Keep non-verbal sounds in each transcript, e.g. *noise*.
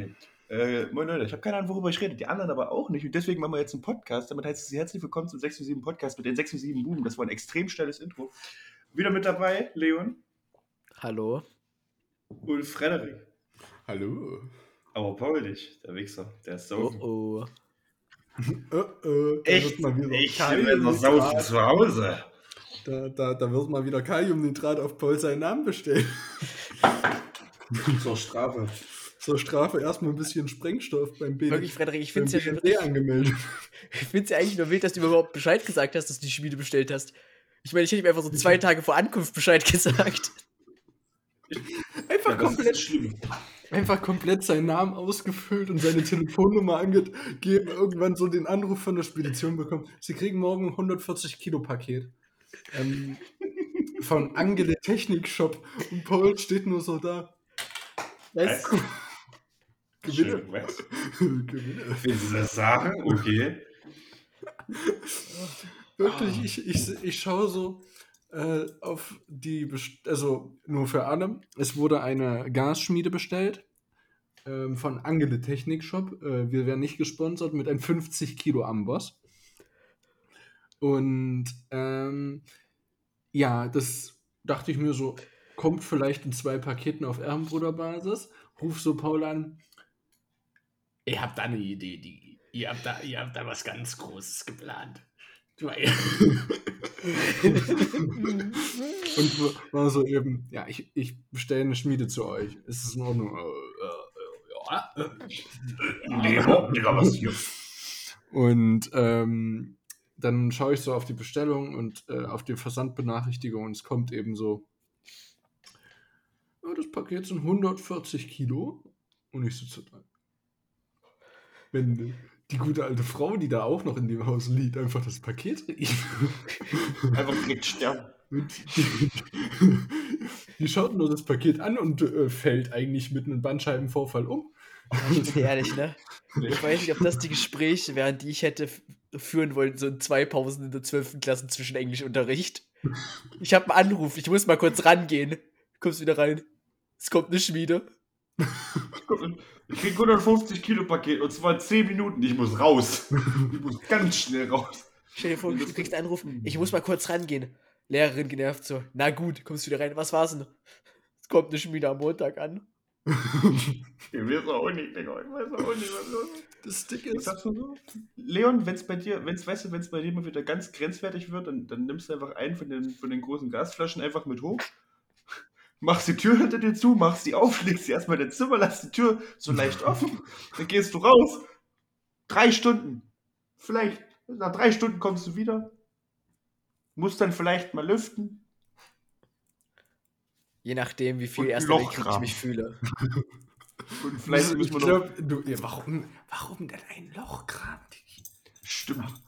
Nee. Äh, moin Leute, ich habe keine Ahnung, worüber ich rede. Die anderen aber auch nicht. Und deswegen machen wir jetzt einen Podcast. Damit heißt es herzlich willkommen zum 6 7 Podcast mit den 6 7 Boom. Das war ein extrem schnelles Intro. Wieder mit dabei, Leon. Hallo. Und Frederik. Hallo. Aber Paul nicht, der Wichser. Der ist so. Oh oh. *laughs* oh, oh. Echt? Ich bin noch saufen zu Hause. Da, da, da wird mal wieder Kaliumnitrat auf Paul seinen Namen bestellen. *laughs* Zur Strafe. Zur Strafe erstmal ein bisschen Sprengstoff beim BD. Wirklich, Frederik, ich finde es ja schon angemeldet. *laughs* Ich finde es ja eigentlich nur wild, dass du überhaupt Bescheid gesagt hast, dass du die Schmiede bestellt hast. Ich meine, ich hätte ihm einfach so zwei Tage vor Ankunft Bescheid gesagt. Einfach *laughs* Ja, komplett schlimm. einfach komplett seinen Namen ausgefüllt und seine Telefonnummer angegeben, irgendwann so den Anruf von der Spedition bekommen. Sie kriegen morgen ein 140 Kilo Paket. Ähm, von Angele Technik Shop. Und Paul steht nur so da. Weißt du? Gewinne. Was? *laughs* Gewinne. Wenn Sie das sagen, okay. Wirklich, ich, ich, ich schaue so äh, auf die, Best also nur für alle. Es wurde eine Gasschmiede bestellt ähm, von Angele Technik Shop. Äh, wir werden nicht gesponsert mit einem 50 Kilo Amboss. Und ähm, ja, das dachte ich mir so, kommt vielleicht in zwei Paketen auf Ehrenbruderbasis. Ruf so Paul an. Ihr habt da eine Idee, die, ihr, habt da, ihr habt da was ganz Großes geplant. Und war so eben, ja, ich, ich bestelle eine Schmiede zu euch. Ist es in Ordnung? Äh, äh, ja. Nee, was hier. Und ähm, dann schaue ich so auf die Bestellung und äh, auf die Versandbenachrichtigung und es kommt eben so, ja, das Paket sind 140 Kilo und ich sitze da. Wenn die gute alte Frau, die da auch noch in dem Haus liegt, einfach das Paket rief. *laughs* Einfach direkt sterben. Die, die schaut nur das Paket an und äh, fällt eigentlich mit einem Bandscheibenvorfall um. Ich bin ehrlich, ne? Ich weiß nicht, ob das die Gespräche wären, die ich hätte führen wollen, so in zwei Pausen in der 12. Klasse zwischen Englischunterricht. Ich habe einen Anruf, ich muss mal kurz rangehen. Kommst wieder rein. Es kommt eine Schmiede. *laughs* Ich krieg 150 Kilo Paket und zwar in 10 Minuten. Ich muss raus. Ich muss ganz schnell raus. Stell dir vor, du kriegst einen Anruf, ich muss mal kurz rangehen. Lehrerin genervt so, na gut, kommst wieder rein. Was war's denn? Es kommt eine Schmiede am Montag an. *laughs* Ich weiß auch nicht, Digga. Ich weiß auch nicht, was los ist. Das Stick ist. du so? Leon, wenn es bei dir, wenn's, weißt du, wenn es bei dir mal wieder ganz grenzwertig wird, dann, dann nimmst du einfach einen von den, von den großen Gasflaschen einfach mit hoch, machst die Tür hinter dir zu, machst sie auf, legst sie erstmal in dein Zimmer, lass die Tür so leicht offen, dann gehst du raus, drei Stunden, vielleicht, nach drei Stunden kommst du wieder, musst dann vielleicht mal lüften, Je nachdem, wie viel Weltkrieg ich mich fühle. *laughs* und vielleicht ich müssen wir noch... glaub, du, ja, warum, warum denn ein Loch graben? Stimmt,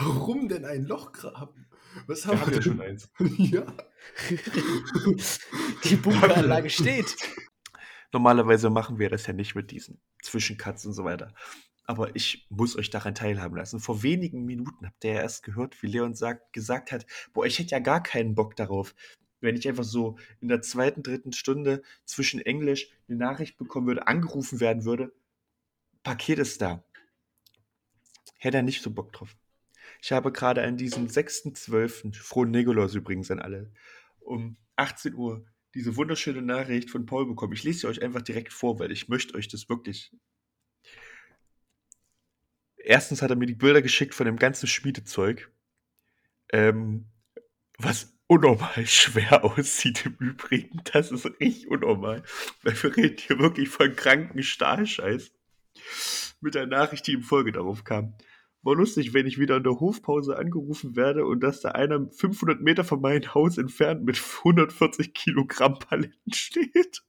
Warum denn ein Loch graben? Was wir haben haben wir ja schon eins. Ja. Die Bunkeranlage steht. Normalerweise machen wir das ja nicht mit diesen Zwischencuts und so weiter. Aber ich muss euch daran teilhaben lassen. Vor wenigen Minuten habt ihr ja erst gehört, wie Leon sagt, gesagt hat, boah, ich hätte ja gar keinen Bock darauf, wenn ich einfach so in der zweiten, dritten Stunde zwischen Englisch eine Nachricht bekommen würde, angerufen werden würde, Paket ist da. Hätte er nicht so Bock drauf. Ich habe gerade an diesem 6.12., frohen Nikolaus übrigens an alle, um 18 Uhr diese wunderschöne Nachricht von Paul bekommen. Ich lese sie euch einfach direkt vor, weil ich möchte euch das wirklich. Erstens hat er mir die Bilder geschickt von dem ganzen Schmiedezeug, ähm, was unnormal *laughs* schwer aussieht im Übrigen. Das ist richtig unnormal, weil wir reden hier wirklich von kranken Stahlscheiß. Mit der Nachricht, die im Folge darauf kam. War lustig, wenn ich wieder in der Hofpause angerufen werde und dass da einer 500 Meter von meinem Haus entfernt mit 140 Kilogramm Paletten steht.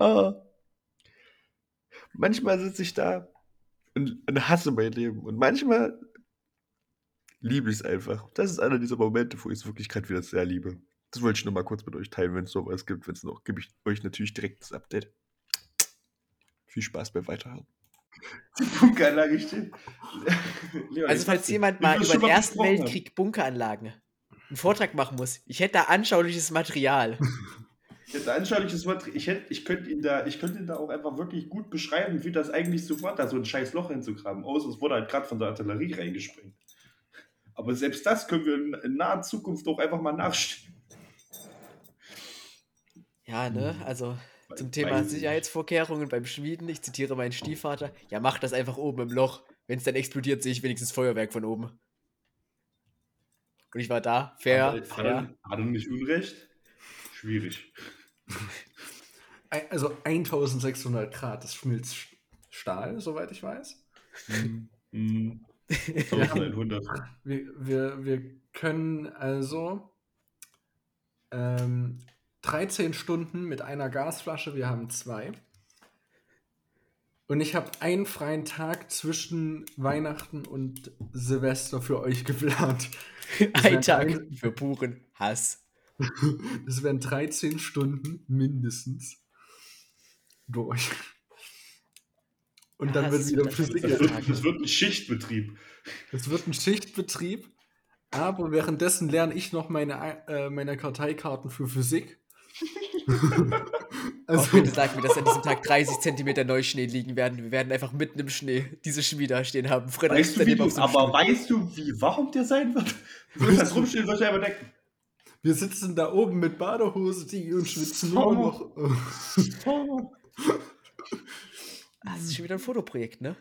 Ah. Manchmal sitze ich da und, und hasse mein Leben und manchmal liebe ich es einfach. Das ist einer dieser Momente, wo ich es wirklich gerade wieder sehr liebe. Das wollte ich nur mal kurz mit euch teilen, wenn es sowas gibt. Wenn es noch, gebe ich euch natürlich direkt das Update. Viel Spaß beim Weiterhören. Die Bunkeranlage steht. Leon, Also ich falls jemand mal über den Ersten besprochen haben. Weltkrieg Bunkeranlagen einen Vortrag machen muss, ich hätte da anschauliches Material. *laughs* Jetzt anschauliches Wort. Ich, hätte, ich, könnte ihn da, ich könnte ihn da auch einfach wirklich gut beschreiben, wie das eigentlich so war, da so ein scheiß Loch hinzugraben. Außer es wurde halt gerade von der Artillerie reingesprengt. Aber selbst das können wir in, in naher Zukunft auch einfach mal nachstellen. Ja, ne? Also zum Thema Sicherheitsvorkehrungen beim Schmieden, ich zitiere meinen Stiefvater, ja, mach das einfach oben im Loch. Wenn es dann explodiert, sehe ich wenigstens Feuerwerk von oben. Und ich war da, fair, Hat er- fair. Hat er, nicht Unrecht? Schwierig. Also 1600 Grad, das schmilzt Stahl, soweit ich weiß. Mhm. 1100. Wir, wir, wir können also ähm, 13 Stunden mit einer Gasflasche, wir haben zwei. Und ich habe einen freien Tag zwischen Weihnachten und Silvester für euch geplant. *laughs* Ein Tag ein- für puren Hass. *laughs* Das wären 13 Stunden mindestens durch. Und dann Ja, wird es wieder Physik. Das wird, das wird ein Schichtbetrieb. Es wird ein Schichtbetrieb, aber währenddessen lerne ich noch meine, äh, meine Karteikarten für Physik. *laughs* Also, bitte sag mir, dass an diesem Tag 30 Zentimeter Neuschnee liegen werden. Wir werden einfach mitten im Schnee diese Schmiede da stehen haben. Frederik Weißt ist du, wie daneben du, aber Stuhl. weißt du, wie warm der sein wird? Wenn das rumsteht, soll ich einfach denken. wir sitzen da oben mit Badehose die und schwitzen nur noch. Ah, Das ist schon wieder ein Fotoprojekt, ne?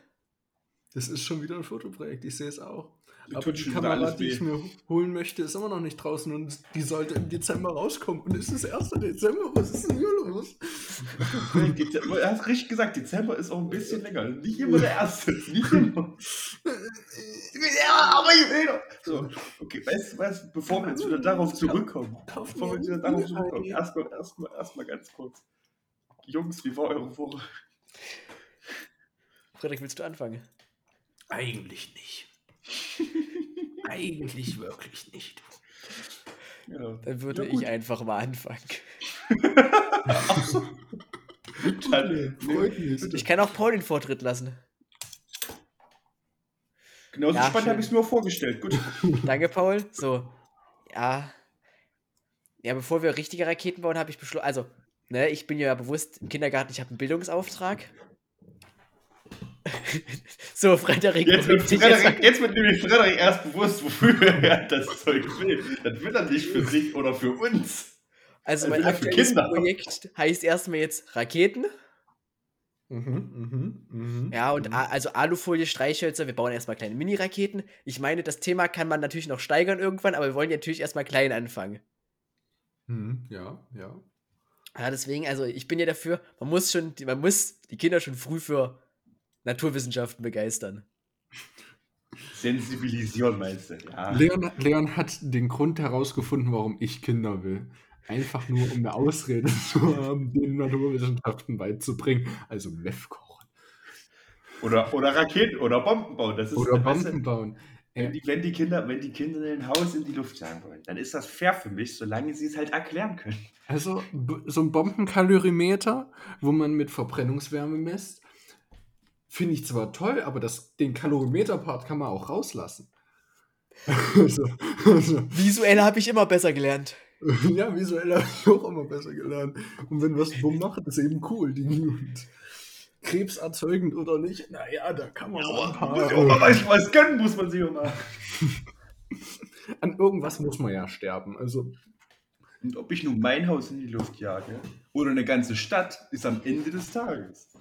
Das ist schon wieder ein Fotoprojekt, ich sehe es auch. Aber die Kamera, alles die ich mir holen möchte, ist immer noch nicht draußen und die sollte im Dezember rauskommen. Und es ist 1. Dezember, was ist denn hier los? Dezember- Du hast richtig gesagt, Dezember ist auch ein bisschen länger. Nicht immer der erste. *laughs* Nicht immer. Ja, aber ich will doch. So, okay, weißt du was, bevor wir jetzt wieder darauf zurückkommen, bevor wir jetzt wieder darauf zurückkommen, erstmal erstmal erstmal ganz kurz. Jungs, wie war eure Woche? Frederik, willst du anfangen? Eigentlich nicht. *laughs* Eigentlich wirklich nicht. Ja. Dann würde Ja, ich einfach mal anfangen. *laughs* Dann. Ich kann auch Paul den Vortritt lassen. Genauso Ja, spannend habe ich es mir vorgestellt. Gut. *laughs* Danke, Paul. So, ja. Ja, bevor wir richtige Raketen bauen, habe ich beschlossen. Also, ne, ich bin ja bewusst im Kindergarten, ich habe einen Bildungsauftrag. *laughs* so, Frederik, Jetzt wird, *laughs* Frederik, jetzt wird nämlich Frederik erst bewusst, wofür *laughs* er das Zeug will. Das will er nicht für sich oder für uns. Also, mein aktuelles. Projekt heißt erstmal jetzt Raketen. Mhm, mhm, mhm. Ja, und A- also Alufolie, Streichhölzer, wir bauen erstmal kleine Mini-Raketen. Ich meine, das Thema kann man natürlich noch steigern irgendwann, aber wir wollen ja natürlich erstmal klein anfangen. Mhm, ja, ja. Ja, deswegen, also ich bin ja dafür, man muss schon, man muss die Kinder schon früh für Naturwissenschaften begeistern. Sensibilisieren meinst du? Ja. Leon, Leon hat den Grund herausgefunden, warum ich Kinder will. Einfach nur, um eine Ausrede *laughs* zu haben, den Naturwissenschaften beizubringen. Also Meth kochen. Oder, oder Raketen oder Bomben bauen. Das ist, Oder Bomben bauen. Wenn die, wenn, die Kinder, wenn die Kinder ein Haus in die Luft jagen wollen, dann ist das fair für mich, solange sie es halt erklären können. Also so ein Bombenkalorimeter, wo man mit Verbrennungswärme misst, finde ich zwar toll, aber das, den Kalorimeter-Part kann man auch rauslassen. *laughs* also, also, Visuell habe ich immer besser gelernt. *laughs* ja, visuell habe ich auch immer besser gelernt. Und wenn was bumm macht, ist eben cool. Die und krebserzeugend oder nicht, naja, da kann man ein muss ja auch mal paar, was, was gönnen, muss man sich auch mal. *laughs* An irgendwas muss man ja sterben. Also, Und ob ich nun mein Haus in die Luft jage oder eine ganze Stadt, ist am Ende des Tages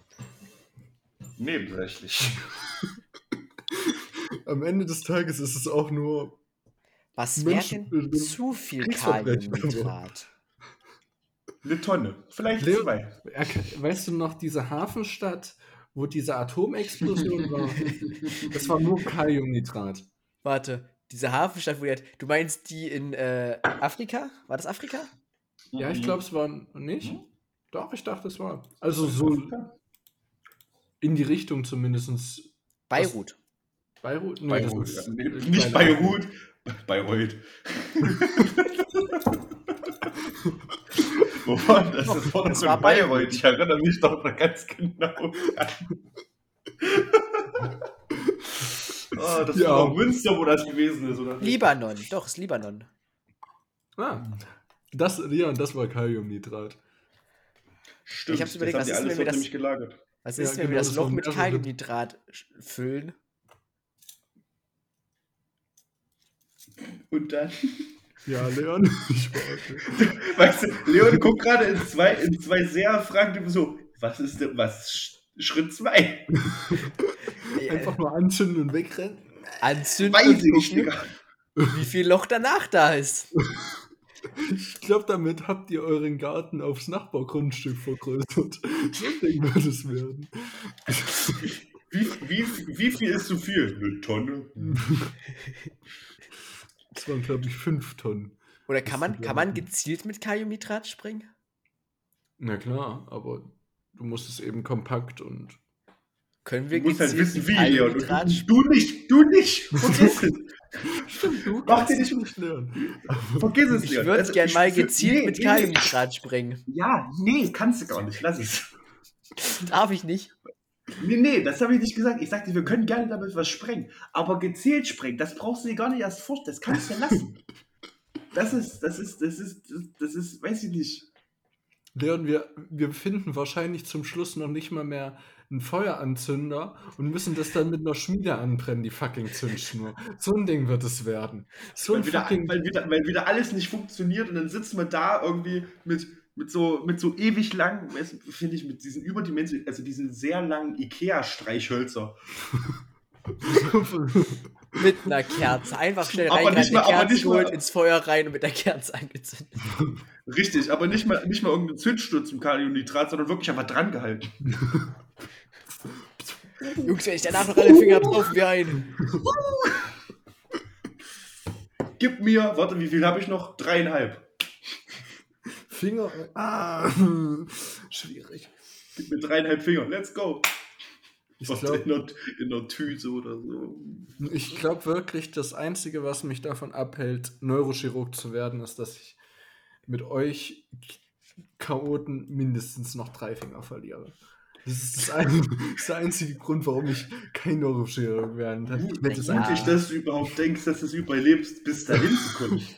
nebensächlich. *laughs* am Ende des Tages ist es auch nur Was wäre Menschen- denn zu viel. Kaliumnitrat? Eine Tonne, vielleicht Leo- zwei. Weißt du noch, diese Hafenstadt, wo diese Atomexplosion war? *laughs* Das war nur Kaliumnitrat. Warte, diese Hafenstadt, wo die hat, du meinst die in äh, Afrika? War das Afrika? Ja, ich Mhm. glaube, es war nicht. Mhm. Doch, ich dachte, es war. Also so in die Richtung zumindest. Beirut. Beirut? Nee, Beirut. *laughs* das ist- ja. Ist nicht Beirut, Bayreuth. Wo war das? War doch Das war Bayreuth. Ich erinnere mich doch noch ganz genau. oh, das Ja. war doch Münster, wo das gewesen ist, oder? Libanon, doch, ist Libanon. Ah, das, ja, und das war Kaliumnitrat. Stimmt, hab's überlegt, das was haben die ist, alles wenn wir das- nämlich gelagert. Was Ja, ist, wenn genau, wir das das Loch mit. Kaliumnitrat füllen? Und dann, *laughs* Ja, Leon, ich warte. weißt du, Leon guckt gerade in zwei, in zwei sehr fragende so, was ist denn, was Sch- Schritt zwei? *laughs* Einfach nur anzünden und wegrennen. Anzünden Weiß und ich nicht, wie viel Loch danach da ist. *laughs* Ich glaube, damit habt ihr euren Garten aufs Nachbargrundstück vergrößert. So ein Ding wird es werden. Wie, wie, wie viel ist zu viel? Eine Tonne. Das waren, glaube ich, fünf Tonnen. Oder kann man, kann man gezielt mit Kaliumnitrat springen? Na klar, aber du musst es eben kompakt und. Können Du wir musst halt gezielt wissen, mit wie, Leon. Du, du nicht, du nicht. Vergiss es. *laughs* Stimmt, du Mach kannst dir nicht- lernen. Vergiss es, Ich Leon. würde Also, gern ich mal gezielt nee, mit nee, Kaliumnitrat springen. Ja, nee, kannst du gar nicht. Lass es. Darf ich nicht? Nee, nee, das habe ich nicht gesagt. Ich sagte, wir können gerne damit was sprengen. Aber gezielt sprengen, das brauchst du dir gar nicht erst vorstellen. Das kannst du lassen. Das ist, das ist, das ist, das, das ist, weiß ich nicht. Leon, wir, wir finden wahrscheinlich zum Schluss noch nicht mal mehr einen Feueranzünder und müssen das dann mit einer Schmiede anbrennen, die fucking Zündschnur. So ein Ding wird es werden. So ein Weil wieder, fucking. weil, wieder, weil wieder alles nicht funktioniert und dann sitzen wir da irgendwie mit, mit, so, mit so ewig langen, finde ich, mit diesen überdimensionalen, also diesen sehr langen Ikea-Streichhölzer. *laughs* Mit einer Kerze. Einfach schnell Aber rein, nicht eine mal- aber Kerze nicht mal- ins Feuer rein und mit der Kerze angezündet. Richtig, aber nicht mal, nicht mal irgendein Zündsturz im Kaliumnitrat, sondern wirklich einfach dran gehalten. *laughs* Jungs, wenn ich danach noch alle Finger laufen wir ein. Gib mir, warte, wie viel habe ich noch? Dreieinhalb. Finger. Ah, schwierig. Gib mir dreieinhalb Finger. Let's go. Ich Was glaube in, der, in der Tüte oder so. ich glaub wirklich, das Einzige, was mich davon abhält, Neurochirurg zu werden, ist, dass ich mit euch Chaoten mindestens noch drei Finger verliere. Das ist, das ein, *laughs* das ist der einzige Grund, warum ich kein Neurochirurg werden kann. Wenn das ja. Wirklich, dass du überhaupt denkst, dass du es überlebst, bis dahin zu kommen. *laughs*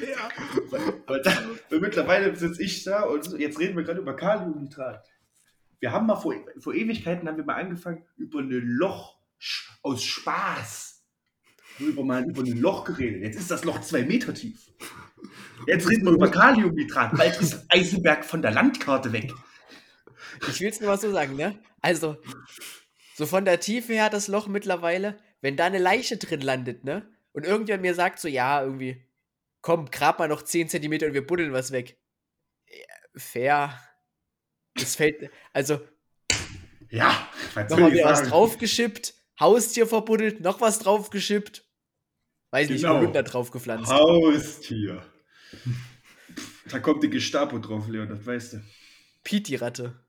Ja. weil, weil, weil mittlerweile sitze ich da und jetzt reden wir gerade über Kaliumnitrat. Wir haben mal vor, vor Ewigkeiten haben wir mal angefangen, über ein Loch aus Spaß über mal über ein Loch geredet. Jetzt ist das Loch zwei Meter tief. Jetzt reden wir über Kaliumnitrat. Bald ist Eisenberg von der Landkarte weg. Ich will es nur mal so sagen, ne? Also, so von der Tiefe her das Loch mittlerweile, wenn da eine Leiche drin landet, ne? Und irgendwer mir sagt so, ja, irgendwie, komm, grab mal noch 10 Zentimeter und wir buddeln was weg. Ja, Fair. Das fällt, also, Ja, nochmal wieder was draufgeschippt, Haustier verbuddelt, noch was draufgeschippt. Weiß nicht, Genau. Holunder draufgepflanzt. Haustier. Da kommt die Gestapo drauf, Leon, das weißt du. Piet die Ratte.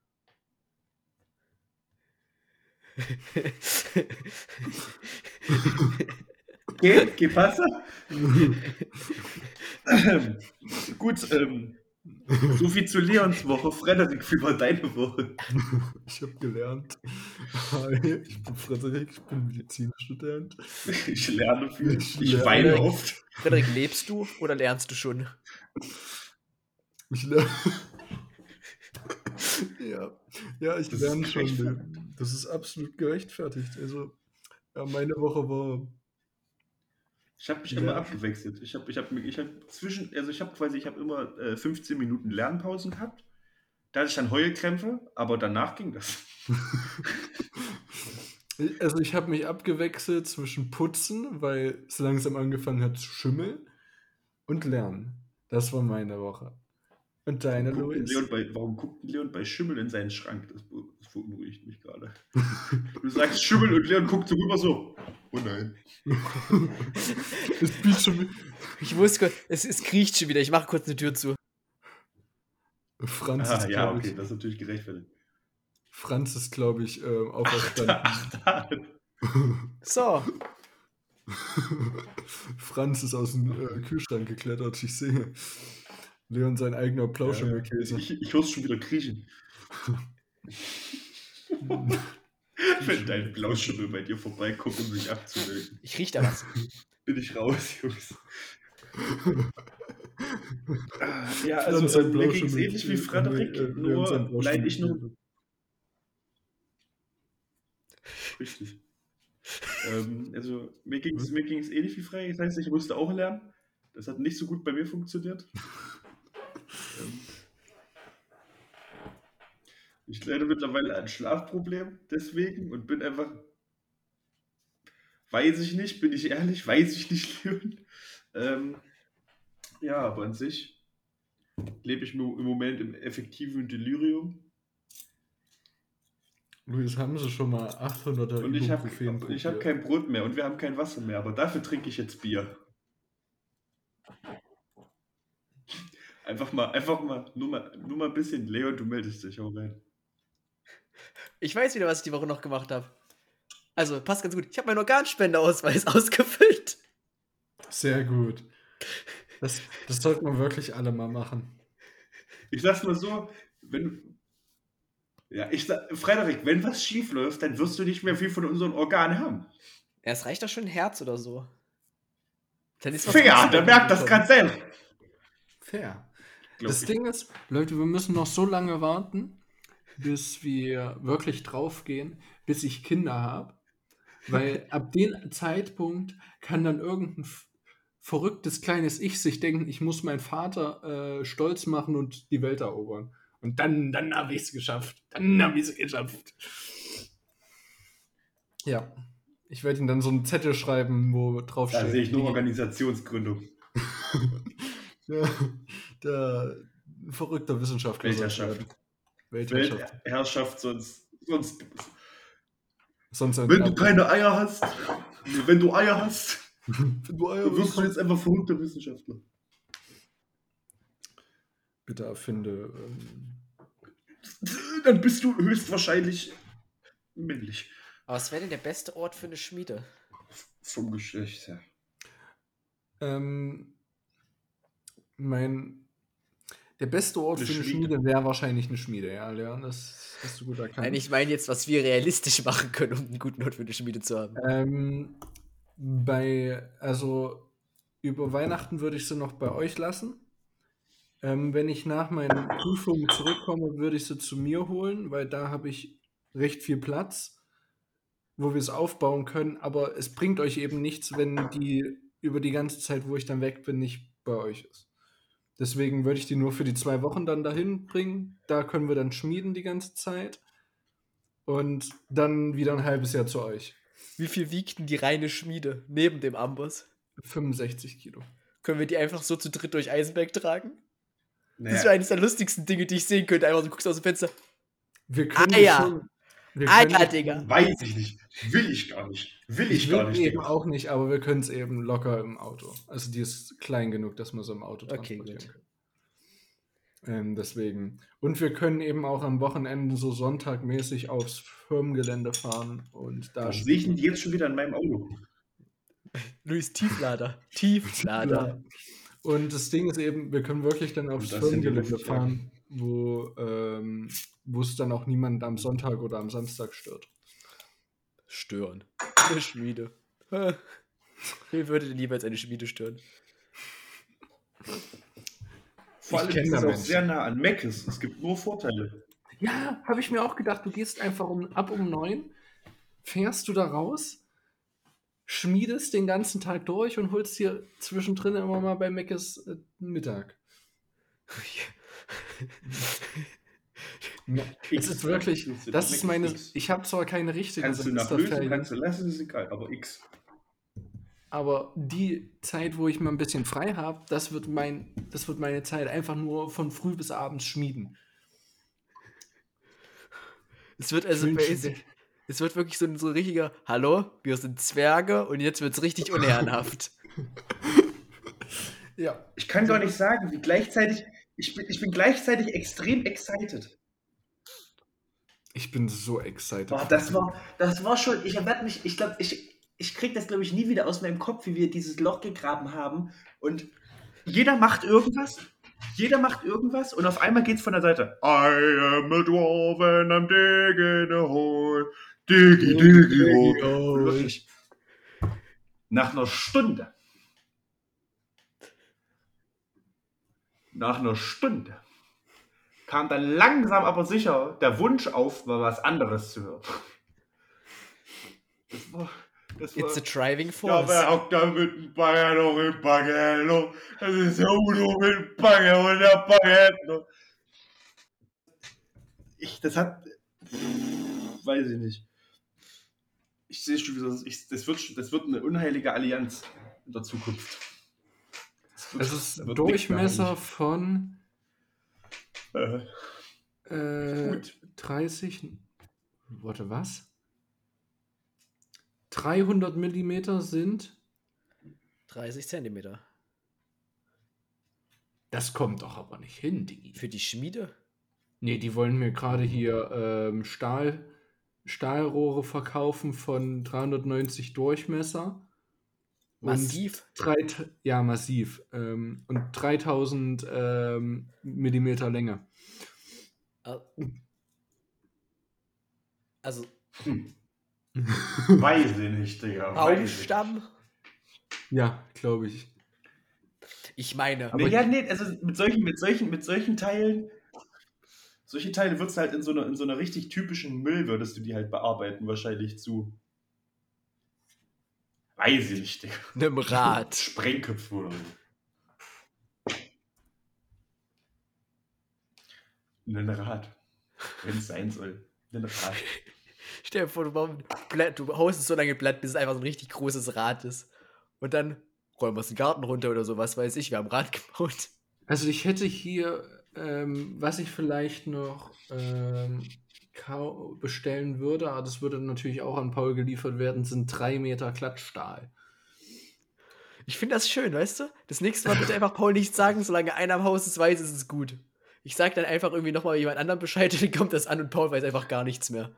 ¿Qué? ¿Qué pasa? ähm, gut, ähm, so viel zu Leons Woche. Frederik, wie war deine Woche? Ich habe gelernt. Hi, ich bin Frederik, ich bin Medizinstudent. Ich lerne viel. Ich Ich lerne. weine oft. Frederik, lebst du oder lernst du schon? Ich lerne. ja. Ja, ich Das lerne schon. Das ist absolut gerechtfertigt. Also, ja, meine Woche war. Ich habe mich Ja. immer abgewechselt. Ich habe ich hab, ich hab zwischen, also ich habe quasi, ich habe immer äh, 15 Minuten Lernpausen gehabt. Da hatte ich dann Heulkrämpfe, aber danach ging das. *laughs* Also, ich habe mich abgewechselt zwischen Putzen, weil es langsam angefangen hat zu schimmeln, und Lernen. Das war meine Woche. Und deine, Guckt denn Luis? Leon bei, warum guckt Leon bei Schimmel in seinen Schrank? Das, das beunruhigt mich gerade. *laughs* Du sagst Schimmel und Leon guckt so rüber so. Oh nein. *laughs* Es biegt schon mit. Ich wusste kurz, es, es kriecht schon wieder. Ich mache kurz eine Tür zu. Franz Ah, ist, ja, glaube okay, ich, das ist natürlich gerechtfertigt. Franz ist, glaube ich, ähm, *laughs* auferstanden. Da, So, Franz ist aus dem äh, Kühlschrank geklettert, ich sehe. Leon sein eigener Plauschimmelkäse. ich ich höre schon wieder kriechen. *laughs* Wenn dein Blauschimmel bei dir vorbeikommt, um sich abzumelden. ich riech da was. Bin ich raus, Jungs. *laughs* Ja, also äh, mir ging es ähnlich wie Frederik, äh, nur leid ich nur. Richtig. ähm, also mir ging es mir ging's ähnlich wie Frederik, das heißt, ich musste auch lernen. Das hat nicht so gut bei mir funktioniert. Ich leide mittlerweile ein Schlafproblem deswegen und bin einfach. Weiß ich nicht, bin ich ehrlich, weiß ich nicht, *laughs* Leon. Ähm, ja, aber an sich lebe ich im Moment im effektiven Delirium. Luis, haben Sie schon mal 800er Und ich habe hab kein Brot mehr und wir haben kein Wasser mehr, aber dafür trinke ich jetzt Bier. Einfach mal, einfach mal, nur mal, nur mal ein bisschen. Leon, du meldest dich, hau rein. Ich weiß wieder, was ich die Woche noch gemacht habe. Also, passt ganz gut. Ich habe meinen Organspendeausweis *laughs* ausgefüllt. Sehr gut. Das, das sollten wir wirklich alle mal machen. Ich sag's mal so, wenn. Ja, ich sag, Frederik, wenn was schief läuft, dann wirst du nicht mehr viel von unseren Organen haben. Ja, es reicht doch schon ein Herz oder so. Dann ist was Fair, der merkt das ganz selber. Fair. glaub Das ich. Ding ist, Leute, wir müssen noch so lange warten, bis wir wirklich draufgehen, bis ich Kinder habe. Weil ab dem Zeitpunkt kann dann irgendein verrücktes kleines Ich sich denken, ich muss meinen Vater äh, stolz machen und die Welt erobern. Und dann, dann habe ich es geschafft. Dann habe ich es geschafft. Ja. Ich werde ihm dann so einen Zettel schreiben, wo drauf Da steht. sehe ich nur Organisationsgründung. *laughs* der, der verrückter Wissenschaftler. soll Weltherrschaft. Weltherrschaft. Weltherrschaft, sonst, sonst. Sonst Wenn du keine Eier hast, *laughs* wenn du Eier hast, Wenn du Eier dann wirst du jetzt einfach verrückter Wissenschaftler. bitte erfinde. Ähm, Dann bist du höchstwahrscheinlich männlich. Aber was wäre denn der beste Ort für eine Schmiede? Vom Geschlecht her. ähm, mein. Der beste Ort Eine für eine Schmiede. Schmiede wäre wahrscheinlich eine Schmiede, ja, Leon. Das hast du gut erkannt. Nein, ich meine jetzt, was wir realistisch *laughs* machen können, um einen guten Ort für eine Schmiede zu haben. Ähm, bei, also über Weihnachten würde ich sie noch bei euch lassen. Ähm, wenn ich nach meinen Prüfungen zurückkomme, würde ich sie zu mir holen, weil da habe ich recht viel Platz, wo wir es aufbauen können. Aber es bringt euch eben nichts, wenn die über die ganze Zeit, wo ich dann weg bin, nicht bei euch ist. Deswegen würde ich die nur für die zwei Wochen dann dahin bringen. Da können wir dann schmieden die ganze Zeit. Und dann wieder ein halbes Jahr zu euch. Wie viel wiegt denn die reine Schmiede neben dem Amboss? 65 Kilo. Können wir die einfach so zu dritt durch Eisenberg tragen? Das wäre Naja, eines der lustigsten Dinge, die ich sehen könnte. Einfach, du guckst aus dem Fenster. Wir können Ah ja. schon. Wir Ah können ja, Digga. weiß ich nicht. Will ich gar nicht. Will ich, Ich gar will nicht. eben auch nicht, aber wir können es eben locker im Auto. Also die ist klein genug, dass man so im Auto Okay, transportieren gut. kann. Ähm, deswegen. Und wir können eben auch am Wochenende so sonntagmäßig aufs Firmengelände fahren und da Warum sehe ich jetzt schon wieder in meinem Auto? *laughs* Luis Tieflader. Tieflader. Und das Ding ist eben, wir können wirklich dann aufs das Firmengelände fahren, wo ähm, wo es dann auch niemand am Sonntag oder am Samstag stört. Stören. Eine Schmiede. *laughs* Wer würde denn jeweils eine Schmiede stören? Vor Ich allem ist es auch Menschen. sehr nah an Meckes. Es gibt nur Vorteile. Ja, habe ich mir auch gedacht, du gehst einfach um, ab um neun, fährst du da raus, schmiedest den ganzen Tag durch und holst dir zwischendrin immer mal bei Meckes äh, Mittag. *laughs* Es ist wirklich, X. das ist meine, ich habe zwar keine richtige Kannst du nach lösen, Semesterferien, kannst du lassen, ist egal. Aber X. aber die Zeit, wo ich mal ein bisschen frei habe, das wird mein, das wird meine Zeit einfach nur von früh bis abends schmieden. Es wird also basic, es wird wirklich so ein so ein richtiger Hallo, wir sind Zwerge und jetzt wird's richtig *laughs* unehrenhaft. Ja, *laughs* Ich kann gar nicht sagen, wie gleichzeitig. Ich bin, ich bin gleichzeitig extrem excited. ich bin so excited. Boah, das war, das war schon, ich werde mich, ich glaube, ich, ich krieg das, glaube ich, nie wieder aus meinem Kopf, wie wir dieses Loch gegraben haben. Und jeder macht irgendwas. Jeder macht irgendwas und auf einmal geht's von der Seite. I am a dwarf and I'm digging a hole. Diggy, diggy, hole. Nach einer Stunde nach einer Stunde kam dann langsam aber sicher der Wunsch auf, mal was anderes zu hören. Das war, das war It's a driving ja, force. wer hockt da mit dem Bagger noch im Bagger noch? Das ist der Udo mit dem Bagger und der Bagger noch. Ich, das hat, weiß ich nicht. Ich sehe schon wieder, ich, das, wird, das wird eine unheilige Allianz in der Zukunft. Es ist Durchmesser von äh, Gut. 30. Warte, was? 300 Millimeter sind. 30 Zentimeter. Das kommt doch aber nicht hin, Digi. Für die Schmiede? Nee, die wollen mir gerade hier ähm, Stahl, Stahlrohre verkaufen von 390 Durchmesser. Und Massiv. Drei, ja, massiv. Ähm, und 3000 ähm, Millimeter Länge. Also Weiß ich nicht, Digga. Baumstamm? Ja, glaube ich. Ich meine, Nee, ja, nee, also mit solchen, mit solchen, mit solchen Teilen, solche Teile würdest du halt in so einer, in so einer richtig typischen Müll, würdest du die halt bearbeiten, wahrscheinlich zu. Weiß ich nicht, Digga. einem Rad. Sprengköpfe oder so. Ein Rad. Wenn es sein soll. Ein Rad. *laughs* Stell dir vor, du, baust- Blatt- du haust es so lange Blatt, bis es einfach so ein richtig großes Rad ist. Und dann räumen wir es den Garten runter oder so, was weiß ich, wir haben Rad *laughs* gebaut. Also ich hätte hier, ähm, was ich vielleicht noch ähm, bestellen würde, aber das würde natürlich auch an Paul geliefert werden, sind drei Meter Glattstahl. Ich finde das schön, weißt du? Das nächste Mal bitte einfach Paul nichts sagen, solange einer am Haus es weiß, ist es gut. Ich sag dann einfach irgendwie nochmal jemand anderem Bescheid und *laughs* dann kommt das an und Paul weiß einfach gar nichts mehr.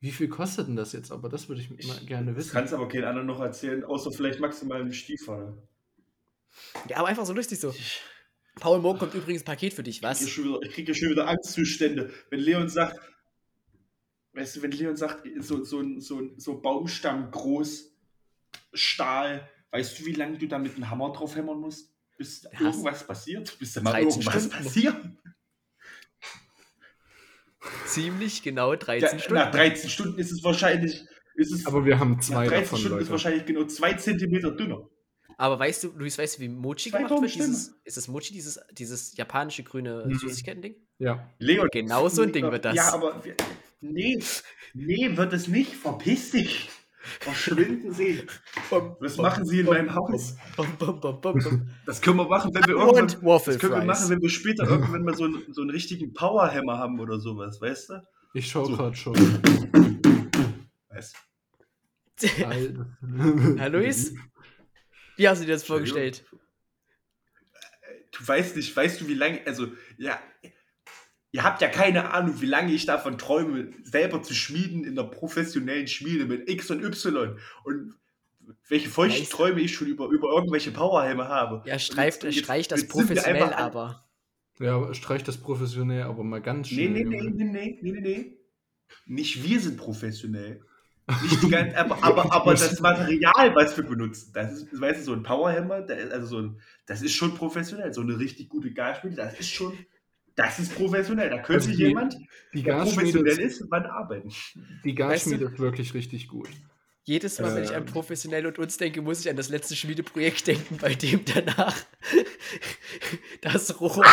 Wie viel kostet denn das jetzt? Aber das würde ich mal gerne wissen. kannst aber keinen anderen noch erzählen, außer vielleicht maximal dem Stiefvater. Ja, aber einfach so lustig so. Paul, morgen kommt übrigens ein Paket für dich, Ich kriege was? schon, wieder- ich krieg schon wieder Angstzustände, wenn Leon sagt, weißt du, wenn Leon sagt, so, so, ein- so, ein- so Baumstamm groß, Stahl, weißt du, wie lange du da mit einem Hammer drauf hämmern musst? Bis irgendwas passiert? Bis da mal 13 irgendwas Stunden. passiert? Ziemlich genau 13 Ja, Stunden. nach 13 Stunden ist es wahrscheinlich, ist es, Aber wir haben nach zwei 13 davon, Stunden ist Leute. wahrscheinlich genau 2 Zentimeter dünner. Aber weißt du, Luis, weißt du, wie Mochi Zwei gemacht wird? Dieses, ist das Mochi, dieses, dieses japanische grüne Mhm. Süßigkeiten-Ding? Ja. Leon. Genau so ein Ding wird das. Ja, aber wir, nee, nee, wird es nicht. Verpiss dich. Verschwinden Sie. Was machen Sie in meinem Haus? Das können wir machen, wenn wir irgendwann. Das können wir machen, wenn wir später irgendwann mal so einen, so einen richtigen Powerhammer haben oder sowas, weißt du? Ich schaue So. gerade schon. Weißt Alter. *laughs* Herr Luis? Wie hast du dir das vorgestellt? du weißt nicht, weißt du, wie lange, also, ja, ihr habt ja keine Ahnung, wie lange ich davon träume, selber zu schmieden in der professionellen Schmiede mit X und Y und welche feuchten Weißt- Träume ich schon über, über irgendwelche Powerhammer habe. Ja, streift, jetzt- streich das jetzt professionell aber. Ja, streich das professionell, aber mal ganz Nee, schnell. nee, nee, nee, nee, nee, nee, nee. Nicht wir sind professionell. Nicht die ganze, aber, aber, *laughs* aber das Material, was wir benutzen, das ist, weißt du, so ein Powerhammer, also so ein, das ist schon professionell. So eine richtig gute Gasschmiede, das ist schon, das ist professionell. Da könnte Also die- jemand, Die der Gasschmiede, professionell ist, wann arbeiten. die Weißt du- Gasschmiede ist wirklich richtig gut. Jedes Mal, wenn ich an Ähm. professionell und uns denke, muss ich an das letzte Schmiedeprojekt denken, bei dem danach *laughs* das Rohr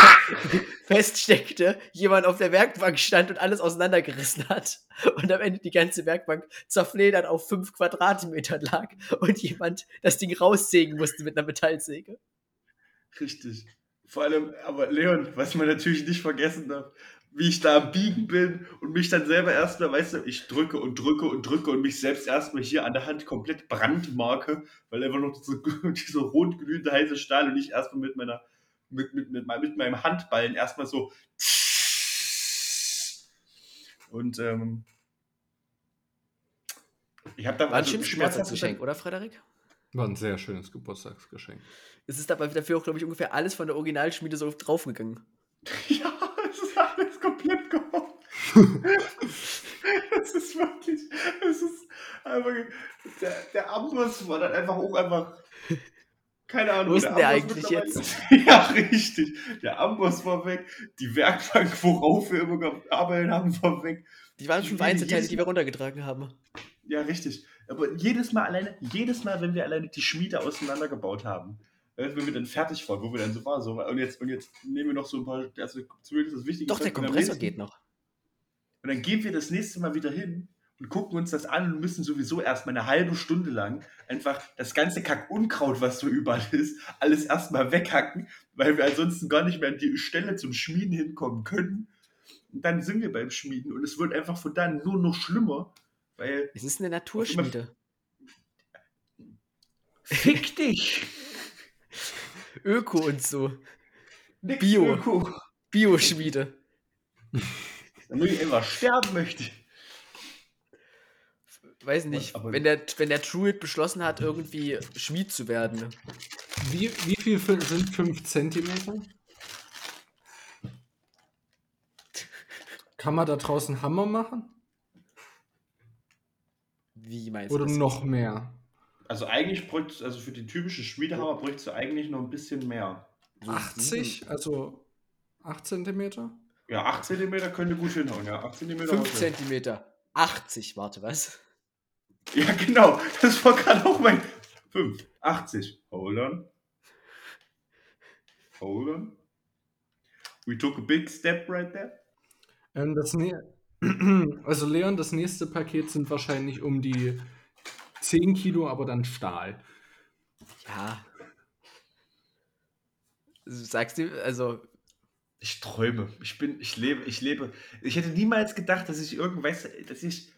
feststeckte, jemand auf der Werkbank stand und alles auseinandergerissen hat und am Ende die ganze Werkbank zerfledert auf fünf Quadratmetern lag und jemand das Ding raussägen musste mit einer Metallsäge. Richtig. Vor allem, aber Leon, was man natürlich nicht vergessen darf, wie ich da am Biegen bin und mich dann selber erstmal, weißt du, ich drücke und drücke und drücke und mich selbst erstmal hier an der Hand komplett brandmarke, weil einfach noch diese, *laughs* diese rot glühende heiße Stahl und ich erstmal mit meiner, mit, mit, mit, mit meinem Handballen erstmal so *laughs* und ähm, ich habe da War ein also schönes schmerzhaft Geburtstagsgeschenk, oder Frederik? War ein sehr schönes Geburtstagsgeschenk. Es ist aber dafür auch, glaube ich, ungefähr alles von der Originalschmiede so draufgegangen. *laughs* Ja, ist komplett gehofft. Es ist wirklich, es ist einfach, der, der Amboss war dann einfach auch einfach, Keine Ahnung. Wo ist der der eigentlich mittlerweile- *laughs* ja, richtig. Der Amboss war weg. Die Werkbank, worauf wir immer gearbeitet haben, war weg. Die waren Wie Einzelteile, die wir runtergetragen haben. Ja, richtig. Aber jedes Mal alleine, jedes Mal, wenn wir alleine die Schmiede auseinandergebaut haben, äh, wenn wir dann fertig waren, wo wir dann so waren, so, und jetzt, und jetzt nehmen wir noch so ein paar, also zumindest das Wichtige. Doch, der Kompressor nächsten- geht noch. Und dann gehen wir das nächste Mal wieder hin und gucken uns das an und müssen sowieso erstmal eine halbe Stunde lang einfach das ganze Kack-Unkraut, was so überall ist, alles erstmal weghacken, weil wir ansonsten gar nicht mehr an die Stelle zum Schmieden hinkommen können. Und dann sind wir beim Schmieden und es wird einfach von dann nur noch schlimmer, weil Es ist eine Naturschmiede. fick dich! Öko und so. Nix Bio. Öko. Bioschmiede. Damit ich einfach sterben möchte. Weiß nicht, Aber- wenn der, wenn der Druid beschlossen hat, irgendwie Schmied zu werden. Wie, wie viel sind 5 Zentimeter? Kann man da draußen Hammer machen? Wie meinst Oder du das? noch mehr? Also eigentlich bräuchte also für den typischen Schmiedehammer bräuchte du eigentlich noch ein bisschen mehr. So 80? Also 8 Zentimeter? Ja, 8 cm könnte gut hinhauen, ja. 8 cm. 5 Zentimeter. 80, warte, was? Ja, genau. Das war gerade auch mein. 5, 80. Hold on. Hold on. We took a big step right there. Ähm, das ne *clears throat* also Leon, das nächste Paket sind wahrscheinlich um die 10 Kilo, aber dann Stahl. Ja. Sagst du, also, Ich träume. Ich bin, ich lebe, ich lebe. Ich hätte niemals gedacht, dass ich irgendwas, dass ich.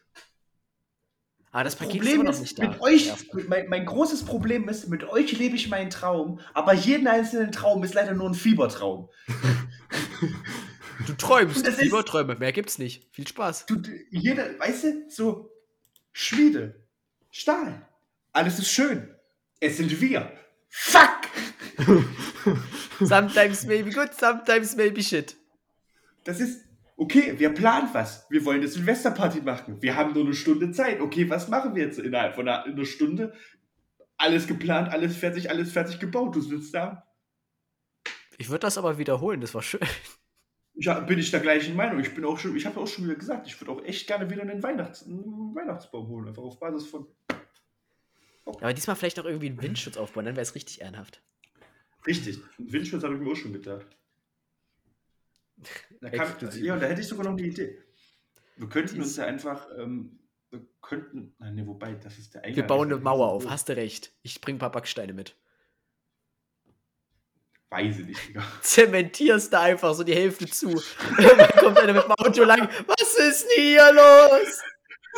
aber das Paket Problem ist, nicht da. mit euch, Erst. mit mein, mein großes Problem ist, mit euch lebe ich meinen Traum, aber jeden einzelnen Traum ist leider nur ein Fiebertraum. Du träumst, Das ist- lieber Träume, mehr gibt's nicht. Viel Spaß. Du, du- jeder, weißt du, so Schmiede, Stahl, alles ist schön. Es sind wir. Fuck! *laughs* Sometimes maybe good, sometimes maybe shit. Das ist, okay, wir planen was. Wir wollen eine Silvesterparty machen. Wir haben nur eine Stunde Zeit. Okay, was machen wir jetzt innerhalb von einer, einer Stunde? Alles geplant, alles fertig, alles fertig gebaut. Du sitzt da. Ich würde das aber wiederholen, das war schön. Ja, bin ich der gleichen Meinung. Ich bin auch schon, ich habe auch schon wieder gesagt, ich würde auch echt gerne wieder einen, Weihnachts-, einen Weihnachtsbaum holen. Einfach auf Basis von. Aber diesmal vielleicht noch irgendwie einen Windschutz aufbauen, dann wäre es richtig ehrenhaft. Richtig. Einen Windschutz habe ich mir auch schon gedacht. Da, kam, ja, da hätte ich sogar noch eine Idee. Wir könnten uns ja einfach, ähm, wir könnten, nein, nee, wobei, das ist der Eingang. Wir bauen eine Mauer auf, hast du recht. Ich bring ein paar Backsteine mit. Weiß ich nicht, Digga. *laughs* Zementierst da einfach so die Hälfte zu. *laughs* Dann kommt einer mit dem Auto lang. Was ist denn hier los?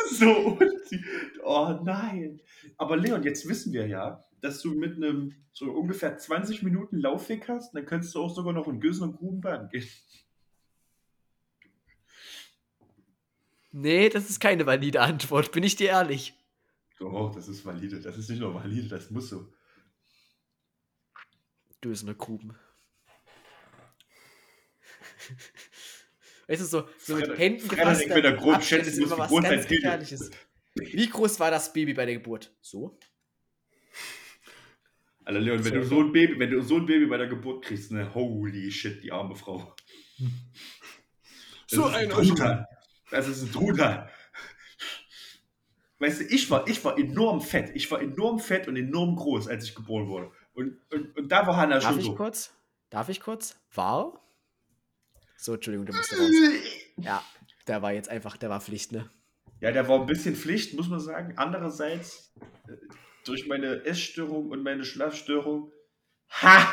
*laughs* So, und die, oh nein. Aber Leon, jetzt wissen wir ja, dass du mit einem so ungefähr 20 Minuten Laufweg hast, dann könntest du auch sogar noch in Gösen und Grubenbaden gehen. Nee, das ist keine valide Antwort, bin ich dir ehrlich. Doch, das ist valide. Das ist nicht nur valide, das muss so. Dösener Gruben. Weißt du, so, so mit Händen gefasst. wenn er grob schätzen ist immer wie was groß ganz. Gefährliches. Wie groß war das Baby bei der Geburt? So? Alter Leon, wenn du so ein Baby, wenn du so ein Baby bei der Geburt kriegst, ne, holy shit, die arme Frau. Das So ist ein Truthahn. Das ist ein Truthahn. Weißt du, ich war, ich war enorm fett. Ich war enorm fett und enorm groß, als ich geboren wurde. Und, und, und da war Hannah Darf schon ich so. kurz? Darf ich kurz? War? So, Entschuldigung, du musst raus. Ja, der war jetzt einfach, der war Pflicht, ne? Ja, der war ein bisschen Pflicht, muss man sagen. Andererseits, äh, durch meine Essstörung und meine Schlafstörung, ha!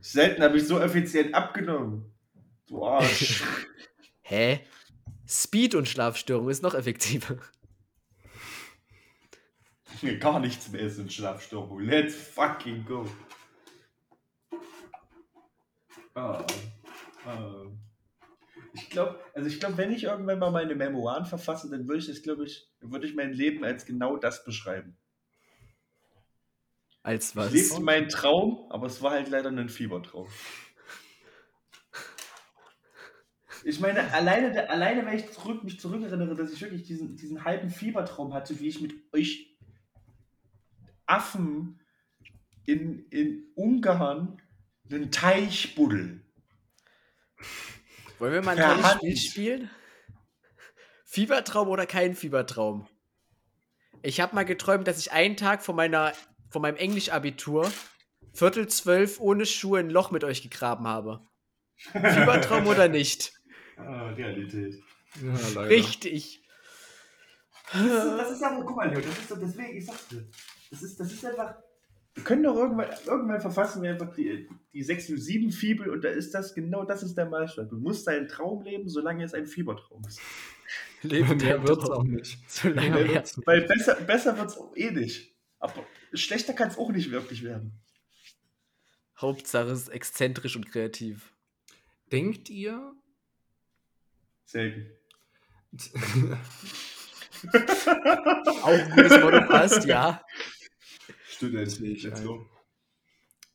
Selten habe ich so effizient abgenommen. Du Arsch. *laughs* Hä? Speed und Schlafstörung ist noch effektiver. Gar nichts mehr ist in Schlafstörung. Let's fucking go. Ah. Ich glaube, also ich glaube, wenn ich irgendwann mal meine Memoiren verfasse, dann würde ich das, glaube ich, würde ich mein Leben als genau das beschreiben. Als Ich was? lebte meinen Traum, aber es war halt leider ein Fiebertraum. Ich meine, alleine, alleine wenn ich zurück, mich zurückerinnere, dass ich wirklich diesen, diesen halben Fiebertraum hatte, wie ich mit euch Affen in, in Ungarn einen Teichbuddel. Wollen wir mal ein tolles. Spiel spielen? Fiebertraum oder kein Fiebertraum? Ich habe mal geträumt, dass ich einen Tag vor, meiner, vor meinem Englisch-Abitur Viertel zwölf ohne Schuhe ein Loch mit euch gegraben habe. Fiebertraum oder nicht? Ah, *laughs* Realität. Ja. Richtig. Das ist, das ist aber, guck mal, Leo, das ist so, deswegen, ich sag's dir. Das ist, das ist einfach. Wir können doch irgendwann, irgendwann verfassen wir einfach die, die 607-Fibel und da ist das, genau das ist der Maßstab. Du musst deinen Traum leben, solange es ein Fiebertraum ist. Leben Der wird's Traum. auch nicht. Solange nicht. Weil besser, besser wird's auch eh nicht. Aber schlechter kann es auch nicht wirklich werden. Hauptsache es ist exzentrisch und kreativ. Denkt ihr, Selten. *laughs* Auch ein gutes Motto *laughs* passt, ja. Student, Sehe ich let's ein. go.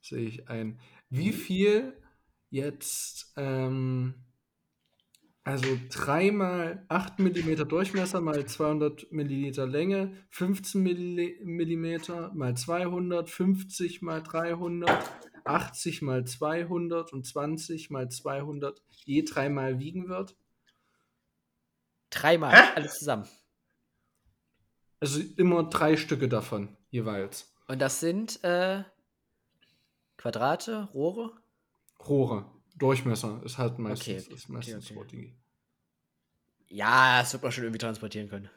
sehe ich ein, wie viel jetzt, ähm, also 3 mal 8 mm Durchmesser mal 200 Milliliter Länge, 15 mm mal 200, 50 mal 300, 80 mal 200 und 20 mal 200 je dreimal wiegen wird. Dreimal, Hä? alles zusammen. Also immer drei Stücke davon jeweils. Und das sind äh, Quadrate, Rohre? Rohre. Durchmesser ist halt meistens, Okay, ist meistens okay, okay. Ja, das wird man schon irgendwie transportieren können.